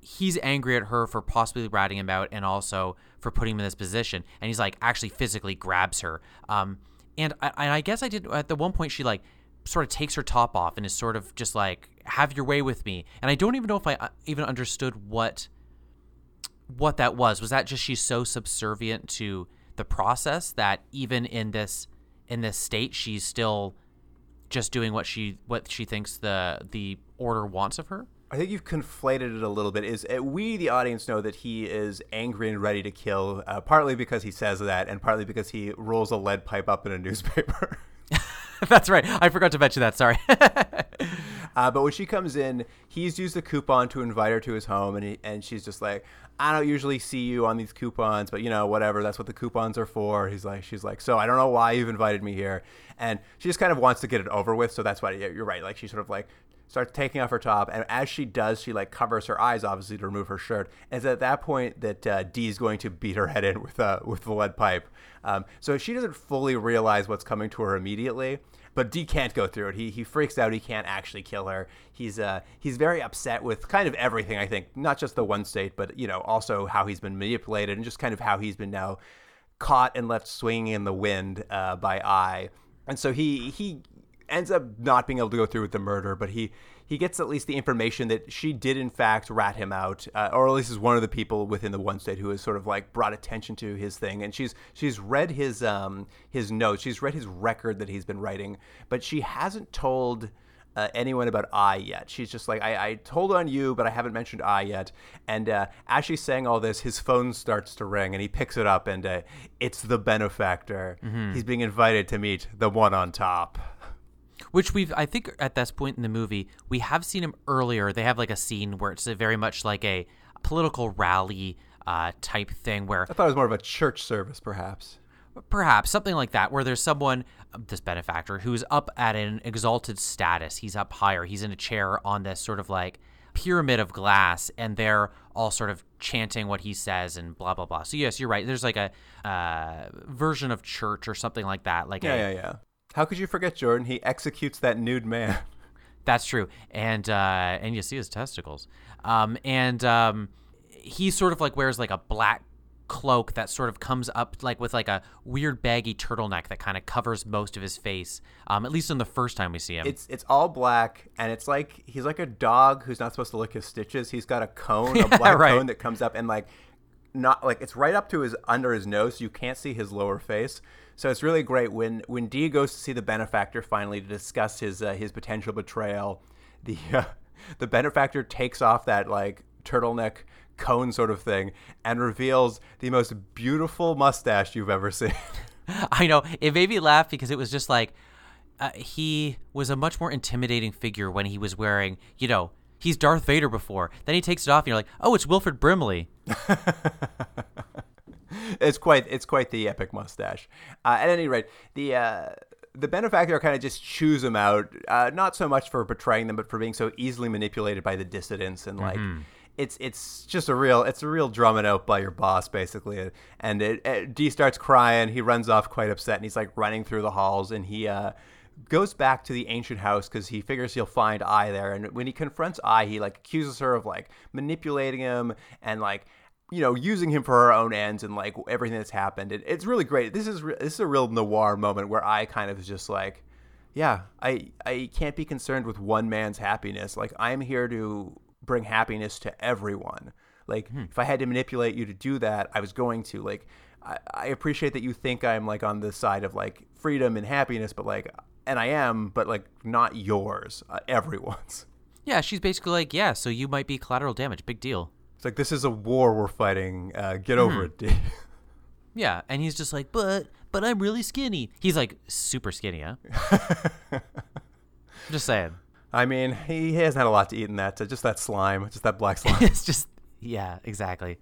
he's angry at her for possibly ratting him out and also for putting him in this position. And he's like actually physically grabs her. Um, and I, and I guess I did at the one point she like sort of takes her top off and is sort of just like have your way with me. And I don't even know if I uh, even understood what what that was. Was that just she's so subservient to the process that even in this in this state she's still just doing what she what she thinks the the order wants of her.
I think you've conflated it a little bit. Is uh, we, the audience, know that he is angry and ready to kill, uh, partly because he says that, and partly because he rolls a lead pipe up in a newspaper.
That's right. I forgot to mention that. Sorry.
uh, but when she comes in, he's used the coupon to invite her to his home, and he, and she's just like, "I don't usually see you on these coupons, but you know, whatever. That's what the coupons are for." He's like, she's like, "So I don't know why you've invited me here," and she just kind of wants to get it over with. So that's why you're right. Like she sort of like starts taking off her top, and as she does, she like covers her eyes, obviously to remove her shirt. And it's at that point that uh, D's going to beat her head in with uh, with the lead pipe. Um, so she doesn't fully realize what's coming to her immediately. But D can't go through it. He, he freaks out. He can't actually kill her. He's uh he's very upset with kind of everything. I think not just the one state, but you know also how he's been manipulated and just kind of how he's been now caught and left swinging in the wind uh, by I. And so he he ends up not being able to go through with the murder, but he he gets at least the information that she did in fact rat him out, uh, or at least is one of the people within the one state who has sort of like brought attention to his thing. And she's she's read his um his notes, she's read his record that he's been writing, but she hasn't told. Uh, anyone about I yet. She's just like, I, I told on you, but I haven't mentioned I yet. And uh, as she's saying all this, his phone starts to ring and he picks it up and uh, it's the benefactor. Mm-hmm. He's being invited to meet the one on top
which we've I think at this point in the movie we have seen him earlier. They have like a scene where it's very much like a political rally uh, type thing where
I thought it was more of a church service, perhaps.
Perhaps something like that, where there's someone, um, this benefactor, who's up at an exalted status. He's up higher. He's in a chair on this sort of like pyramid of glass, and they're all sort of chanting what he says and blah blah blah. So yes, you're right. There's like a uh, version of church or something like that. Like
yeah,
a,
yeah, yeah. How could you forget Jordan? He executes that nude man.
That's true, and uh, and you see his testicles. Um, and um, he sort of like wears like a black cloak that sort of comes up like with like a weird baggy turtleneck that kind of covers most of his face. Um, at least in the first time we see him.
It's it's all black and it's like he's like a dog who's not supposed to lick his stitches. He's got a cone, a black right. cone that comes up and like not like it's right up to his under his nose, so you can't see his lower face. So it's really great when when D goes to see the benefactor finally to discuss his uh, his potential betrayal. The uh, the benefactor takes off that like turtleneck cone sort of thing and reveals the most beautiful mustache you've ever seen.
I know it made me laugh because it was just like uh, he was a much more intimidating figure when he was wearing, you know, he's Darth Vader before. Then he takes it off and you're like, oh, it's Wilford Brimley.
it's quite it's quite the epic mustache. Uh, at any rate, the uh, the benefactor kind of just chews him out, uh, not so much for betraying them, but for being so easily manipulated by the dissidents and like. Mm-hmm. It's it's just a real it's a real drumming out by your boss basically, and it, it, D starts crying. He runs off quite upset, and he's like running through the halls, and he uh, goes back to the ancient house because he figures he'll find I there. And when he confronts I, he like accuses her of like manipulating him and like you know, using him for her own ends and like everything that's happened. It, it's really great. This is re- this is a real noir moment where I kind of is just like, yeah, I I can't be concerned with one man's happiness. Like I'm here to bring happiness to everyone. Like hmm. if I had to manipulate you to do that, I was going to. Like I, I appreciate that you think I'm like on the side of like freedom and happiness, but like, and I am, but like not yours, uh, everyone's.
Yeah, she's basically like, yeah, so you might be collateral damage. Big deal.
It's like this is a war we're fighting. Uh, get over mm-hmm. it, D.
Yeah, and he's just like, but but I'm really skinny. He's like super skinny, huh? just saying.
I mean, he hasn't had a lot to eat in that. just that slime, just that black slime.
it's just yeah, exactly.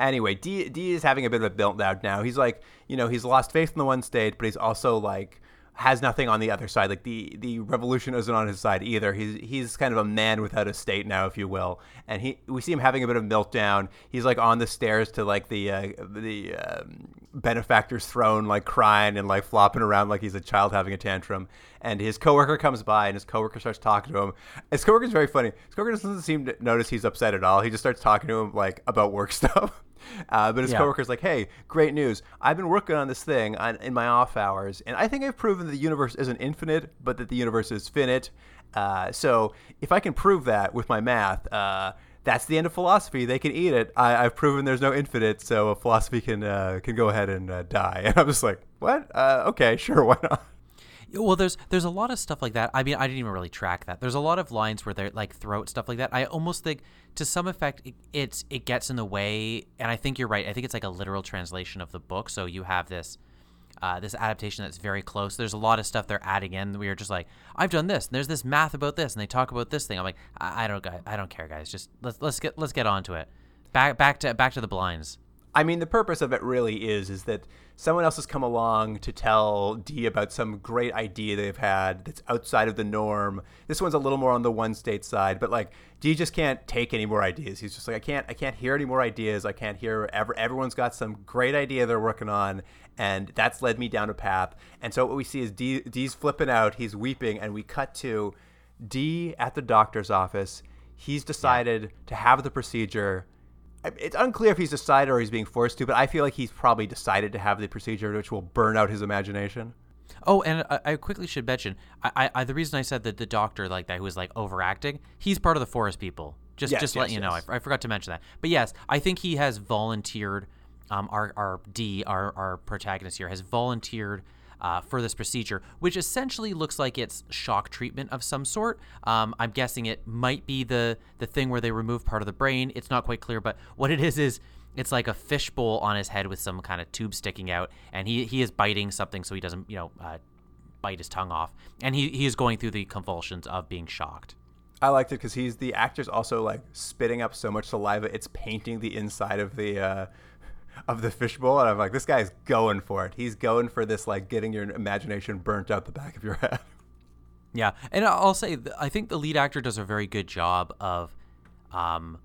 Anyway, D D is having a bit of a meltdown now. He's like, you know, he's lost faith in the one state, but he's also like has nothing on the other side. Like the the revolution isn't on his side either. He's he's kind of a man without a state now, if you will. And he we see him having a bit of meltdown. He's like on the stairs to like the uh, the um, benefactor's throne, like crying and like flopping around like he's a child having a tantrum. And his coworker comes by, and his coworker starts talking to him. His coworker's very funny. His coworker doesn't seem to notice he's upset at all. He just starts talking to him like about work stuff. Uh, but his yeah. coworker's like, "Hey, great news! I've been working on this thing on, in my off hours, and I think I've proven that the universe isn't infinite, but that the universe is finite. Uh, so if I can prove that with my math, uh, that's the end of philosophy. They can eat it. I, have proven there's no infinite, so philosophy can uh, can go ahead and uh, die. And I'm just like, what? Uh, okay, sure, why not?
Well, there's there's a lot of stuff like that. I mean, I didn't even really track that. There's a lot of lines where they're like throat stuff like that. I almost think, to some effect, it, it's it gets in the way. And I think you're right. I think it's like a literal translation of the book. So you have this uh, this adaptation that's very close. There's a lot of stuff they're adding in. We are just like, I've done this. And there's this math about this, and they talk about this thing. I'm like, I, I don't, I don't care, guys. Just let's let's get let's get on to it. Back back to back to the blinds.
I mean, the purpose of it really is is that someone else has come along to tell D about some great idea they've had that's outside of the norm. This one's a little more on the one state side, but like D just can't take any more ideas. He's just like, I can't, I can't hear any more ideas. I can't hear. Ever, everyone's got some great idea they're working on, and that's led me down a path. And so what we see is D, D's flipping out. He's weeping, and we cut to D at the doctor's office. He's decided yeah. to have the procedure it's unclear if he's decided or he's being forced to, but I feel like he's probably decided to have the procedure which will burn out his imagination.
Oh, and I, I quickly should mention, I, I, the reason I said that the doctor like that who was like overacting, he's part of the forest people. Just yes, just yes, letting you know, I, I, forgot to mention that. But yes, I think he has volunteered. Um, our our D, our our protagonist here, has volunteered uh, for this procedure, which essentially looks like it's shock treatment of some sort. Um, I'm guessing it might be the the thing where they remove part of the brain. It's not quite clear, but what it is is it's like a fishbowl on his head with some kind of tube sticking out, and he he is biting something so he doesn't you know uh, bite his tongue off, and he he is going through the convulsions of being shocked.
I liked it because he's the actor's also like spitting up so much saliva it's painting the inside of the uh, of the fishbowl, and I'm like, this guy's going for it. He's going for this, like getting your imagination burnt out the back of your head.
Yeah, and I'll say, I think the lead actor does a very good job of, um,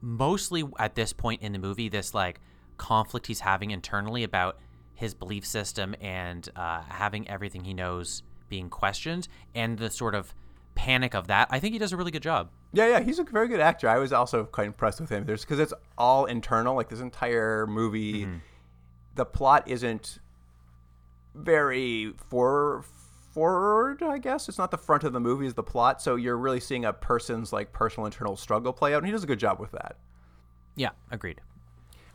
mostly at this point in the movie, this like conflict he's having internally about his belief system and uh, having everything he knows being questioned, and the sort of panic of that. I think he does a really good job.
Yeah, yeah, he's a very good actor. I was also quite impressed with him. There's because it's all internal. Like this entire movie, mm-hmm. the plot isn't very for forward. I guess it's not the front of the movie is the plot. So you're really seeing a person's like personal internal struggle play out, and he does a good job with that.
Yeah, agreed.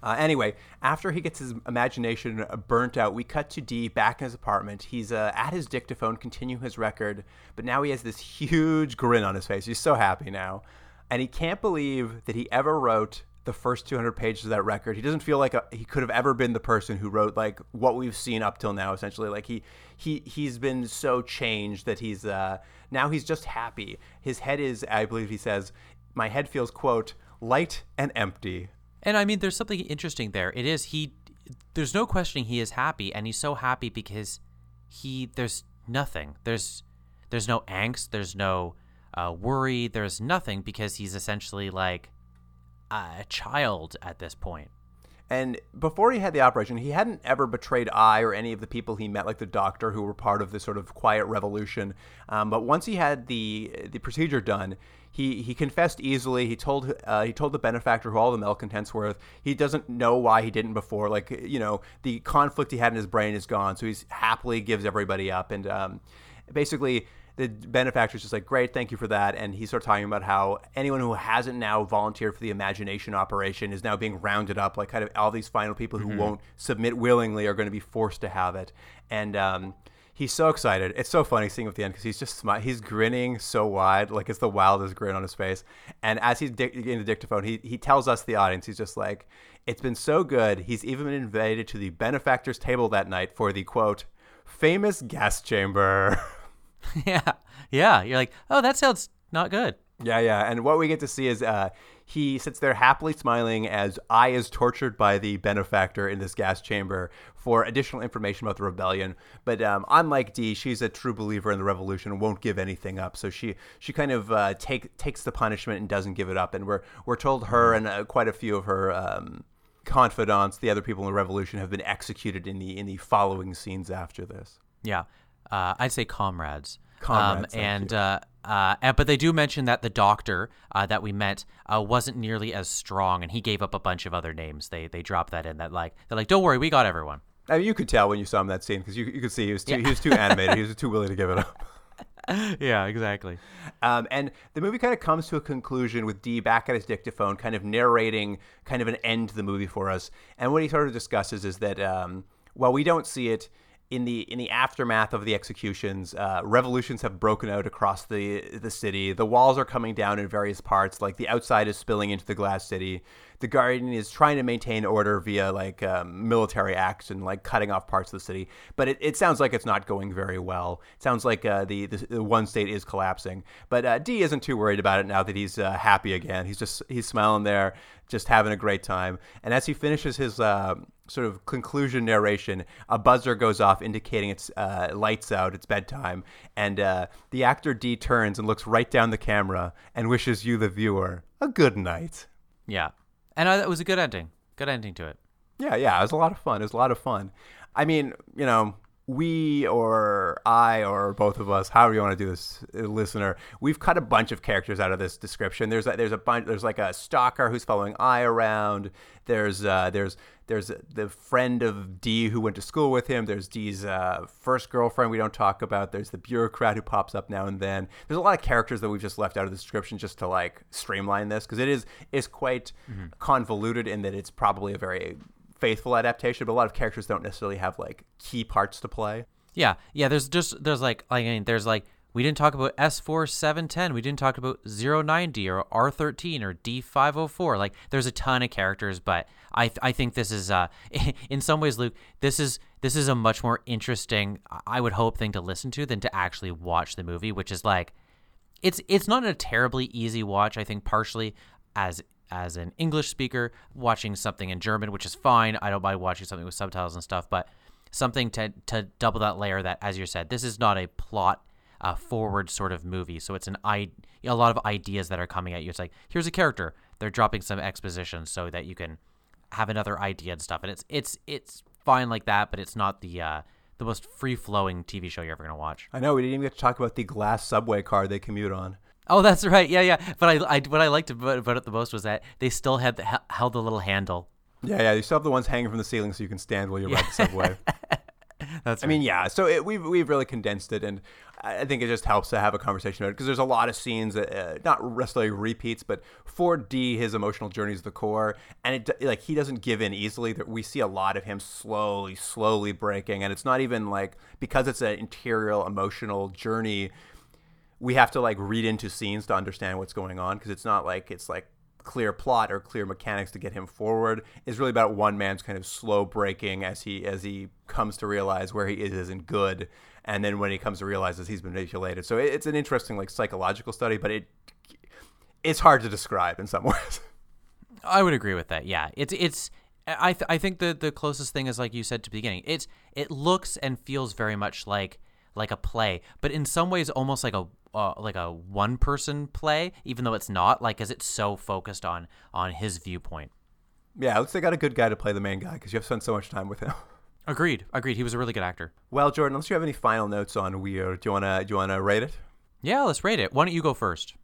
Uh, anyway, after he gets his imagination burnt out, we cut to D back in his apartment. He's uh, at his dictaphone, continuing his record, but now he has this huge grin on his face. He's so happy now. And he can't believe that he ever wrote the first 200 pages of that record. He doesn't feel like a, he could have ever been the person who wrote like what we've seen up till now. Essentially, like he he he's been so changed that he's uh, now he's just happy. His head is, I believe he says, my head feels quote light and empty.
And I mean, there's something interesting there. It is he. There's no questioning he is happy, and he's so happy because he. There's nothing. There's there's no angst. There's no uh, worry. There's nothing because he's essentially like a child at this point.
And before he had the operation, he hadn't ever betrayed I or any of the people he met, like the doctor, who were part of this sort of quiet revolution. Um, but once he had the the procedure done, he he confessed easily. He told uh, he told the benefactor who all the malcontents were. He doesn't know why he didn't before. Like you know, the conflict he had in his brain is gone, so he's happily gives everybody up. And um, basically, the benefactor's just like, great, thank you for that. And he starts talking about how anyone who hasn't now volunteered for the imagination operation is now being rounded up. Like, kind of all these final people who mm-hmm. won't submit willingly are going to be forced to have it. And um, he's so excited. It's so funny seeing him at the end because he's just smi- he's grinning so wide, like it's the wildest grin on his face. And as he's di- in the dictaphone, he he tells us the audience, he's just like, "It's been so good. He's even been invited to the benefactor's table that night for the quote famous gas chamber."
yeah, yeah. You're like, oh, that sounds not good.
Yeah, yeah. And what we get to see is uh, he sits there happily smiling as I is tortured by the benefactor in this gas chamber for additional information about the rebellion. But um, unlike D, she's a true believer in the revolution and won't give anything up. So she she kind of uh, take takes the punishment and doesn't give it up. And we're we're told her and uh, quite a few of her. Um, confidants the other people in the revolution have been executed in the in the following scenes after this
yeah uh, i'd say comrades
Comrades,
um, and, uh, and but they do mention that the doctor uh, that we met uh, wasn't nearly as strong, and he gave up a bunch of other names. They they dropped that in that like they're like, don't worry, we got everyone.
I mean, you could tell when you saw him that scene because you, you could see he was too yeah. he was too animated. he was too willing to give it up.
yeah, exactly.
Um, and the movie kind of comes to a conclusion with D back at his dictaphone, kind of narrating kind of an end to the movie for us. And what he sort of discusses is that um, while we don't see it, in the in the aftermath of the executions, uh, revolutions have broken out across the the city. The walls are coming down in various parts. Like the outside is spilling into the glass city. The Guardian is trying to maintain order via like um, military acts and like cutting off parts of the city. But it, it sounds like it's not going very well. It sounds like uh, the, the, the one state is collapsing. But uh, D isn't too worried about it now that he's uh, happy again. He's just he's smiling there, just having a great time. And as he finishes his uh, sort of conclusion narration, a buzzer goes off indicating it's uh, lights out, it's bedtime, and uh, the actor D turns and looks right down the camera and wishes you, the viewer, a good night.
Yeah, and uh, it was a good ending. Good ending to it.
Yeah, yeah, it was a lot of fun. It was a lot of fun. I mean, you know, we or I or both of us, however you want to do this, uh, listener, we've cut a bunch of characters out of this description. There's a, there's a bunch. There's like a stalker who's following I around. There's uh, there's there's the friend of D who went to school with him. There's D's uh, first girlfriend we don't talk about. There's the bureaucrat who pops up now and then. There's a lot of characters that we've just left out of the description just to like streamline this because it is is quite mm-hmm. convoluted in that it's probably a very faithful adaptation, but a lot of characters don't necessarily have like key parts to play.
Yeah, yeah. There's just there's like I mean there's like we didn't talk about S4 710. We didn't talk about 090 or R13 or D504. Like there's a ton of characters, but I I think this is uh in some ways Luke, this is this is a much more interesting I would hope thing to listen to than to actually watch the movie, which is like it's it's not a terribly easy watch, I think partially as as an English speaker watching something in German, which is fine. I don't mind watching something with subtitles and stuff, but something to to double that layer that, as you said, this is not a plot uh, forward sort of movie. So it's an I a lot of ideas that are coming at you. It's like here's a character. They're dropping some exposition so that you can have another idea and stuff. And it's it's it's fine like that, but it's not the uh, the most free flowing TV show you're ever gonna watch.
I know we didn't even get to talk about the glass subway car they commute on.
Oh, that's right. Yeah, yeah. But I, I what I liked about, about it the most was that they still had the, held the little handle.
Yeah, yeah. You still have the ones hanging from the ceiling so you can stand while you ride the subway.
that's.
I mean, yeah. So it, we've we've really condensed it, and I think it just helps to have a conversation about it because there's a lot of scenes that uh, not necessarily repeats, but for D, his emotional journey is the core, and it like he doesn't give in easily. That we see a lot of him slowly, slowly breaking, and it's not even like because it's an interior emotional journey we have to like read into scenes to understand what's going on because it's not like it's like clear plot or clear mechanics to get him forward. It's really about one man's kind of slow breaking as he as he comes to realize where he is isn't good, and then when he comes to realize that he's manipulated. So it's an interesting like psychological study, but it it's hard to describe in some ways.
I would agree with that. Yeah, it's it's. I th- I think the the closest thing is like you said to the beginning. It's it looks and feels very much like like a play, but in some ways almost like a uh, like a one person play, even though it's not, like, as it's so focused on on his viewpoint.
Yeah, looks they got a good guy to play the main guy because you have spent so much time with him.
Agreed. Agreed. He was a really good actor.
Well, Jordan, unless you have any final notes on Wir, do you wanna do you wanna rate it?
Yeah, let's rate it. Why don't you go first?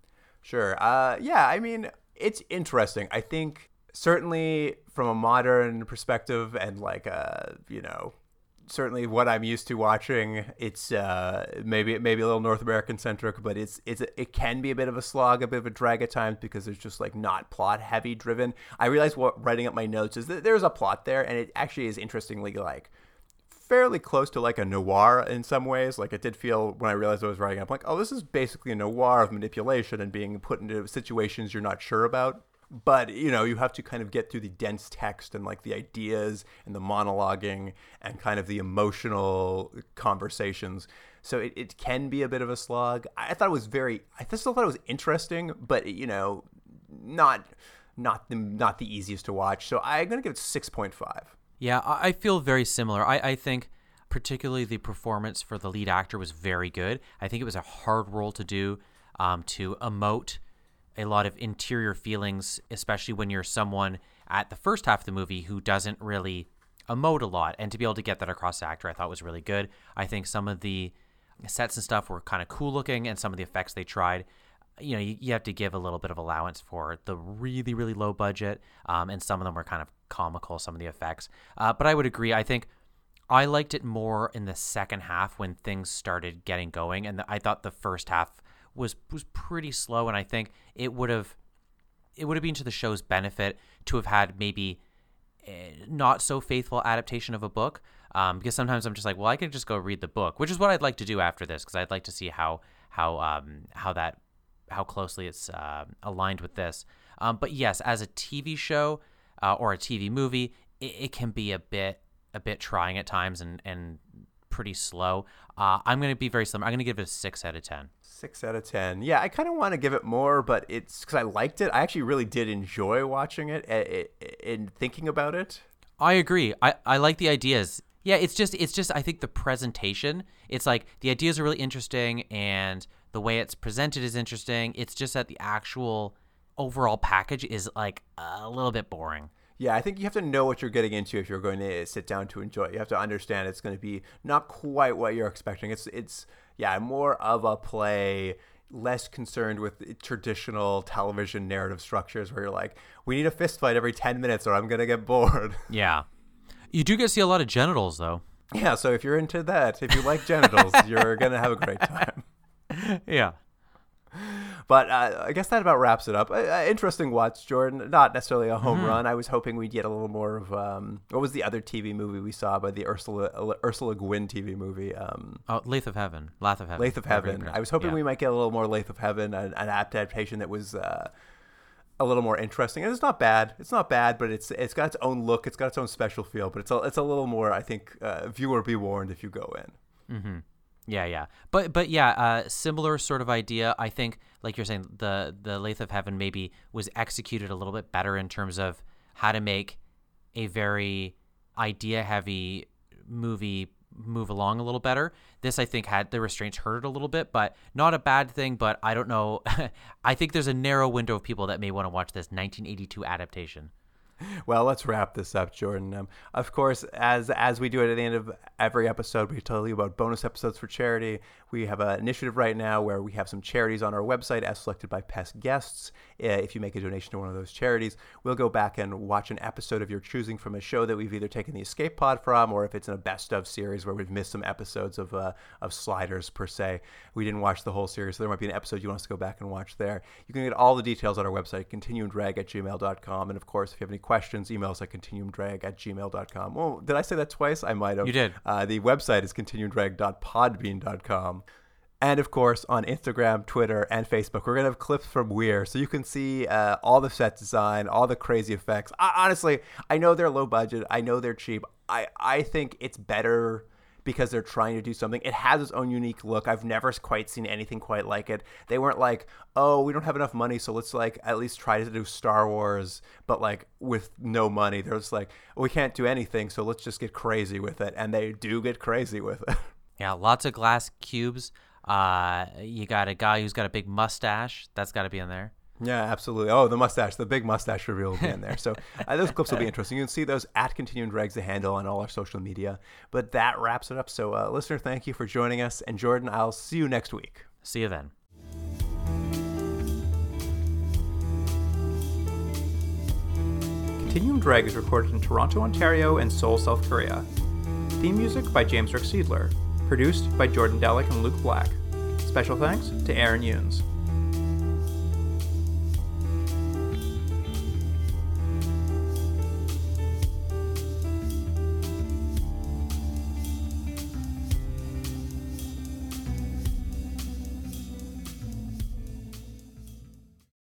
Sure. Uh, yeah, I mean, it's interesting. I think certainly from a modern perspective and like a you know certainly what I'm used to watching. It's uh, maybe maybe a little North American centric, but it's it's it can be a bit of a slog, a bit of a drag at times because it's just like not plot heavy driven. I realized what writing up my notes is that there's a plot there, and it actually is interestingly like fairly close to like a noir in some ways. Like it did feel when I realized I was writing up, like oh, this is basically a noir of manipulation and being put into situations you're not sure about but you know you have to kind of get through the dense text and like the ideas and the monologuing and kind of the emotional conversations. So it, it can be a bit of a slog. I thought it was very i still thought it was interesting but you know not not the not the easiest to watch. So i'm gonna give it 6.5
yeah i feel very similar. I, I think particularly the performance for the lead actor was very good. I think it was a hard role to do um, to emote a lot of interior feelings, especially when you're someone at the first half of the movie who doesn't really emote a lot. And to be able to get that across the actor, I thought was really good. I think some of the sets and stuff were kind of cool looking, and some of the effects they tried. You know, you, you have to give a little bit of allowance for the really, really low budget, um, and some of them were kind of comical. Some of the effects, uh, but I would agree. I think I liked it more in the second half when things started getting going, and the, I thought the first half was was pretty slow, and I think it would have it would have been to the show's benefit to have had maybe a not so faithful adaptation of a book. Um, because sometimes I'm just like, well, I could just go read the book, which is what I'd like to do after this, because I'd like to see how how um, how that how closely it's uh, aligned with this. Um, but yes, as a TV show uh, or a TV movie, it, it, can be a bit a bit trying at times and and pretty slow. Uh, I'm going to be very similar. I'm going to give it a six out of ten.
Six out of ten. Yeah, I kind of want to give it more, but it's because I liked it. I actually really did enjoy watching it eh, eh, eh, and thinking about it.
I agree. I, I like the ideas. Yeah, it's just it's just I think the presentation. It's like the ideas are really interesting and the way it's presented is interesting. It's just that the actual overall package is like a little bit boring.
Yeah, I think you have to know what you're getting into if you're going to sit down to enjoy it. You have to understand it's going to be not quite what you're expecting. It's it's yeah, more of a play less concerned with traditional television narrative structures where you're like, we need a fist fight every 10 minutes or I'm going to get bored.
Yeah. You do get to see a lot of genitals, though.
Yeah, so if you're into that, if you like genitals, you're going to have a great time.
Yeah.
But uh, I guess that about wraps it up. Uh, interesting watch, Jordan. Not necessarily a home mm-hmm. run. I was hoping we'd get a little more of um, what was the other TV movie we saw by the Ursula Ursula Guin TV movie? Um,
oh, Lathe of Heaven. Lathe of Heaven.
Lathe of Heaven. I was hoping yeah. we might get a little more Lathe of Heaven, an, an adaptation that was. Uh, a little more interesting. And it's not bad. It's not bad, but it's it's got its own look. It's got its own special feel. But it's a it's a little more. I think uh, viewer be warned if you go in.
Mm-hmm. Yeah, yeah, but but yeah, uh, similar sort of idea. I think, like you're saying, the the Lathe of Heaven maybe was executed a little bit better in terms of how to make a very idea heavy movie move along a little better. This I think had the restraints hurt it a little bit, but not a bad thing. But I don't know. I think there's a narrow window of people that may want to watch this 1982 adaptation
well, let's wrap this up, Jordan. Um, of course, as as we do it at the end of every episode, we tell you about bonus episodes for charity. We have an initiative right now where we have some charities on our website as selected by past guests. Uh, if you make a donation to one of those charities, we'll go back and watch an episode of your choosing from a show that we've either taken the escape pod from, or if it's in a best of series where we've missed some episodes of uh, of sliders per se. We didn't watch the whole series, so there might be an episode you want us to go back and watch there. You can get all the details on our website, continuumdrag at gmail.com. And of course, if you have any questions, email us at continuumdrag at gmail.com. Well, did I say that twice? I might have.
You did.
Uh, the website is continuumdrag.podbean.com. And of course, on Instagram, Twitter, and Facebook, we're going to have clips from Wir. So you can see uh, all the set design, all the crazy effects. I, honestly, I know they're low budget. I know they're cheap. I, I think it's better because they're trying to do something. It has its own unique look. I've never quite seen anything quite like it. They weren't like, oh, we don't have enough money, so let's like at least try to do Star Wars, but like with no money. They're just like, we can't do anything, so let's just get crazy with it. And they do get crazy with it.
Yeah, lots of glass cubes. Uh, you got a guy who's got a big mustache. That's got to be in there.
Yeah, absolutely. Oh, the mustache, the big mustache reveal will be in there. So uh, those clips will be interesting. You can see those at Continuum Drags the handle on all our social media. But that wraps it up. So, uh, listener, thank you for joining us. And Jordan, I'll see you next week.
See you then.
Continuum Drag is recorded in Toronto, Ontario, and Seoul, South Korea. Theme music by James Rick Seidler. Produced by Jordan Delick and Luke Black. Special thanks to Aaron Yunes.